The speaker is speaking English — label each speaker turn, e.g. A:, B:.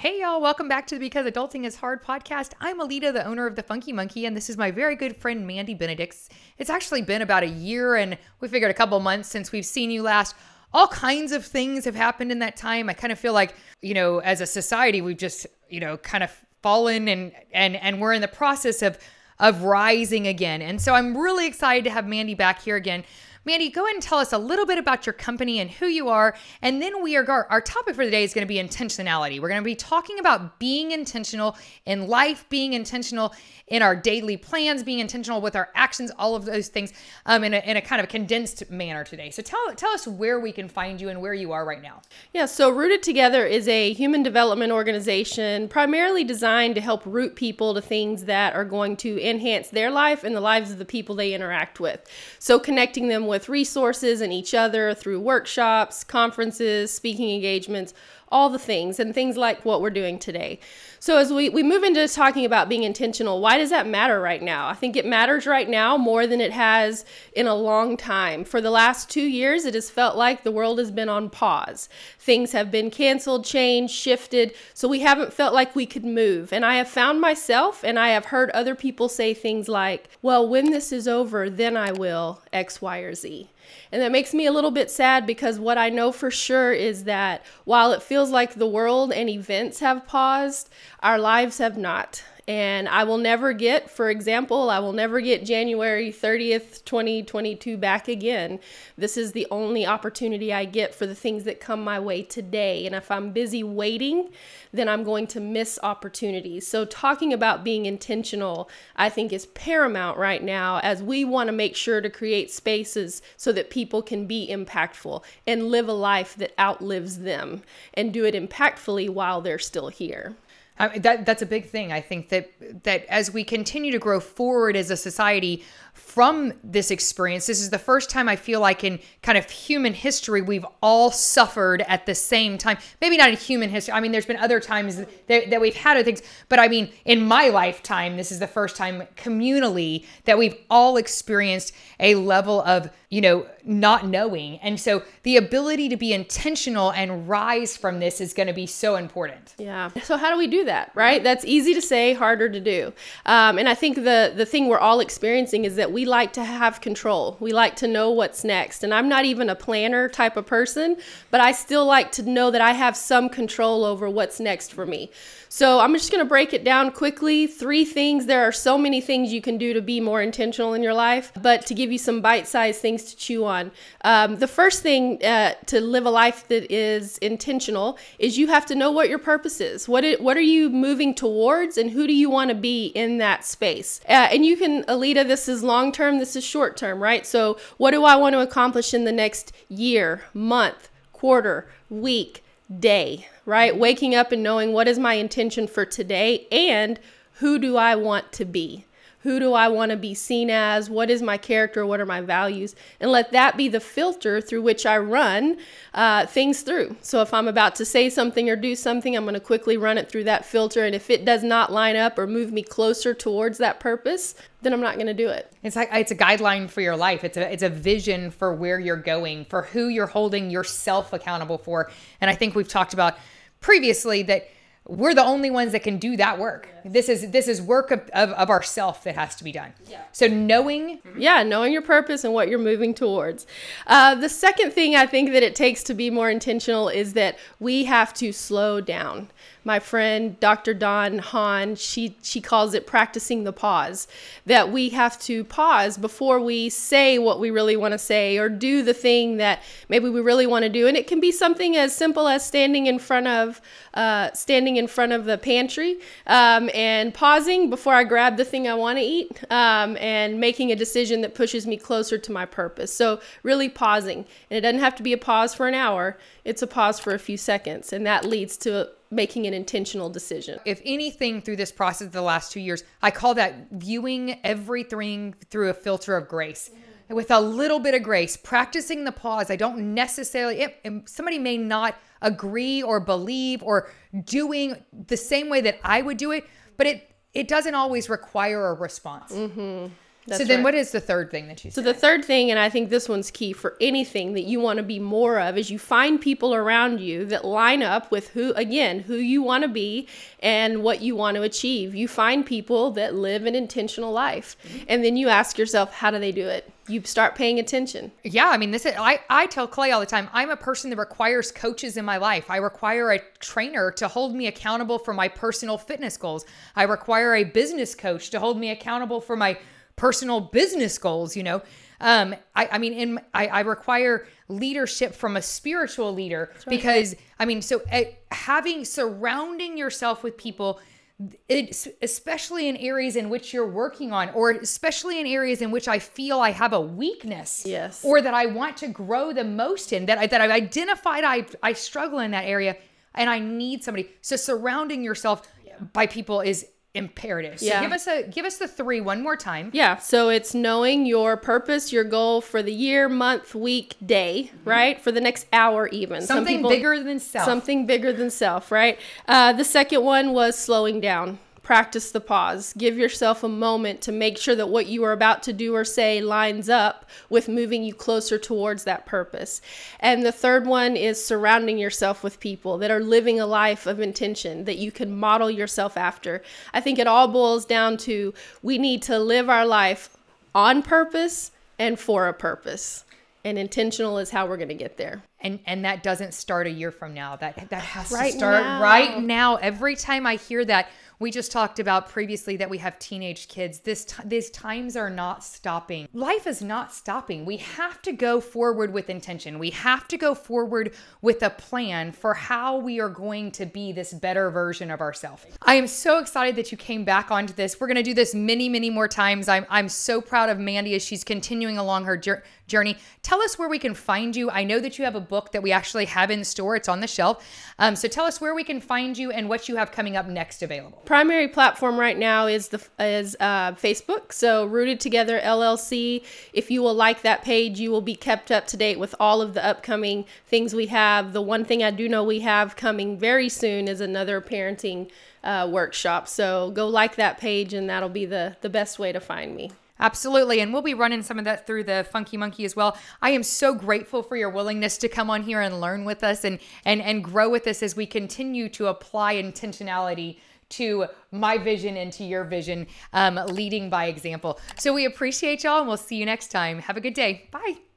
A: Hey, y'all, welcome back to the Because Adulting is Hard podcast. I'm Alita, the owner of the Funky Monkey, and this is my very good friend Mandy Benedicts. It's actually been about a year, and we figured a couple months since we've seen you last. All kinds of things have happened in that time. I kind of feel like, you know, as a society, we've just, you know, kind of fallen and and and we're in the process of of rising again. And so I'm really excited to have Mandy back here again. Mandy, go ahead and tell us a little bit about your company and who you are. And then we are, our topic for today is going to be intentionality. We're going to be talking about being intentional in life, being intentional in our daily plans, being intentional with our actions, all of those things um, in, a, in a kind of condensed manner today. So tell, tell us where we can find you and where you are right now.
B: Yeah, so Rooted Together is a human development organization primarily designed to help root people to things that are going to enhance their life and the lives of the people they interact with. So connecting them with resources and each other through workshops, conferences, speaking engagements, all the things, and things like what we're doing today. So, as we, we move into talking about being intentional, why does that matter right now? I think it matters right now more than it has in a long time. For the last two years, it has felt like the world has been on pause. Things have been canceled, changed, shifted, so we haven't felt like we could move. And I have found myself and I have heard other people say things like, well, when this is over, then I will X, Y, or Z. And that makes me a little bit sad because what I know for sure is that while it feels like the world and events have paused, our lives have not. And I will never get, for example, I will never get January 30th, 2022 back again. This is the only opportunity I get for the things that come my way today. And if I'm busy waiting, then I'm going to miss opportunities. So, talking about being intentional, I think, is paramount right now as we want to make sure to create spaces so that people can be impactful and live a life that outlives them and do it impactfully while they're still here.
A: I that that's a big thing. I think that that as we continue to grow forward as a society from this experience, this is the first time I feel like in kind of human history we've all suffered at the same time. Maybe not in human history. I mean, there's been other times that, that we've had other things, but I mean, in my lifetime, this is the first time communally that we've all experienced a level of you know not knowing, and so the ability to be intentional and rise from this is going to be so important.
B: Yeah. So how do we do that, right? That's easy to say, harder to do. Um, and I think the the thing we're all experiencing is that we like to have control. We like to know what's next. And I'm not even a planner type of person, but I still like to know that I have some control over what's next for me. So I'm just going to break it down quickly. Three things. There are so many things you can do to be more intentional in your life, but to give you some bite sized things to chew on. Um, the first thing uh, to live a life that is intentional is you have to know what your purpose is. What, it, what are you moving towards, and who do you want to be in that space? Uh, and you can, Alita, this is long term, this is short term, right? So, what do I want to accomplish in the next year, month, quarter, week, day? right? Waking up and knowing what is my intention for today and who do I want to be? Who do I want to be seen as? What is my character? What are my values? And let that be the filter through which I run uh, things through. So if I'm about to say something or do something, I'm going to quickly run it through that filter. And if it does not line up or move me closer towards that purpose, then I'm not going to do it.
A: It's like it's a guideline for your life. It's a it's a vision for where you're going, for who you're holding yourself accountable for. And I think we've talked about previously that we're the only ones that can do that work. Yes. This is this is work of, of, of ourself that has to be done. Yeah. So knowing
B: Yeah, knowing your purpose and what you're moving towards. Uh, the second thing I think that it takes to be more intentional is that we have to slow down my friend Dr. Don Hahn, she she calls it practicing the pause. That we have to pause before we say what we really want to say or do the thing that maybe we really want to do. And it can be something as simple as standing in front of uh, standing in front of the pantry um, and pausing before I grab the thing I want to eat um, and making a decision that pushes me closer to my purpose. So really pausing, and it doesn't have to be a pause for an hour. It's a pause for a few seconds, and that leads to making an intentional decision.
A: If anything through this process the last two years, I call that viewing everything through a filter of grace. And with a little bit of grace, practicing the pause. I don't necessarily, it, somebody may not agree or believe or doing the same way that I would do it, but it it doesn't always require a response.
B: Mm-hmm. That's
A: so then
B: right.
A: what is the third thing that you
B: So
A: said?
B: the third thing, and I think this one's key for anything that you want to be more of, is you find people around you that line up with who, again, who you want to be and what you want to achieve. You find people that live an intentional life, mm-hmm. and then you ask yourself, how do they do it? You start paying attention.
A: Yeah, I mean, this is I, I tell Clay all the time, I'm a person that requires coaches in my life. I require a trainer to hold me accountable for my personal fitness goals. I require a business coach to hold me accountable for my personal business goals, you know. Um, I, I mean, in I, I require leadership from a spiritual leader because I mean, so uh, having surrounding yourself with people it, especially in areas in which you're working on or especially in areas in which i feel i have a weakness
B: Yes.
A: or that i want to grow the most in that, I, that i've identified I, I struggle in that area and i need somebody so surrounding yourself by people is imperative so
B: Yeah.
A: give us a give us the three one more time
B: Yeah, so it's knowing your purpose, your goal for the year, month, week, day, right? For the next hour, even. Some
A: something
B: people-
A: bigger than self
B: Something bigger than self, right? Uh, the second one was slowing down. Practice the pause. Give yourself a moment to make sure that what you are about to do or say lines up with moving you closer towards that purpose. And the third one is surrounding yourself with people that are living a life of intention that you can model yourself after. I think it all boils down to we need to live our life on purpose and for a purpose. And intentional is how we're going to get there.
A: And and that doesn't start a year from now. That that has
B: Right
A: to start
B: now.
A: right now. Every time i hear that we just talked about previously that we have teenage kids. This t- these times are not stopping. Life is not stopping. We have to go forward with intention. We have to go forward with a plan for how we are going to be this better version of ourselves i am so excited that you came back onto this. We're going to do this many many more times. I'm, I'm so proud of mandy as she's continuing along her jour- journey. Tell us where we can find you. I know that you have a book that we actually have in store it's on the shelf um, so tell us where we can find you and what you have coming up next available
B: primary platform right now is the is uh, Facebook. So Rooted Together LLC. If you will like that page, you will be kept up to date with all of the upcoming things we have. The one thing I do know we have coming very soon is another parenting uh, workshop. So go like that page, and that'll be the the best way to find me.
A: Absolutely. And we'll be running some of that through the Funky Monkey as well. I am so grateful for your willingness to come on here and learn with us and and and grow with us as we continue to apply intentionality to my vision and to your vision, um, leading by example. So we appreciate y'all and we'll see you next time. Have a good day. Bye.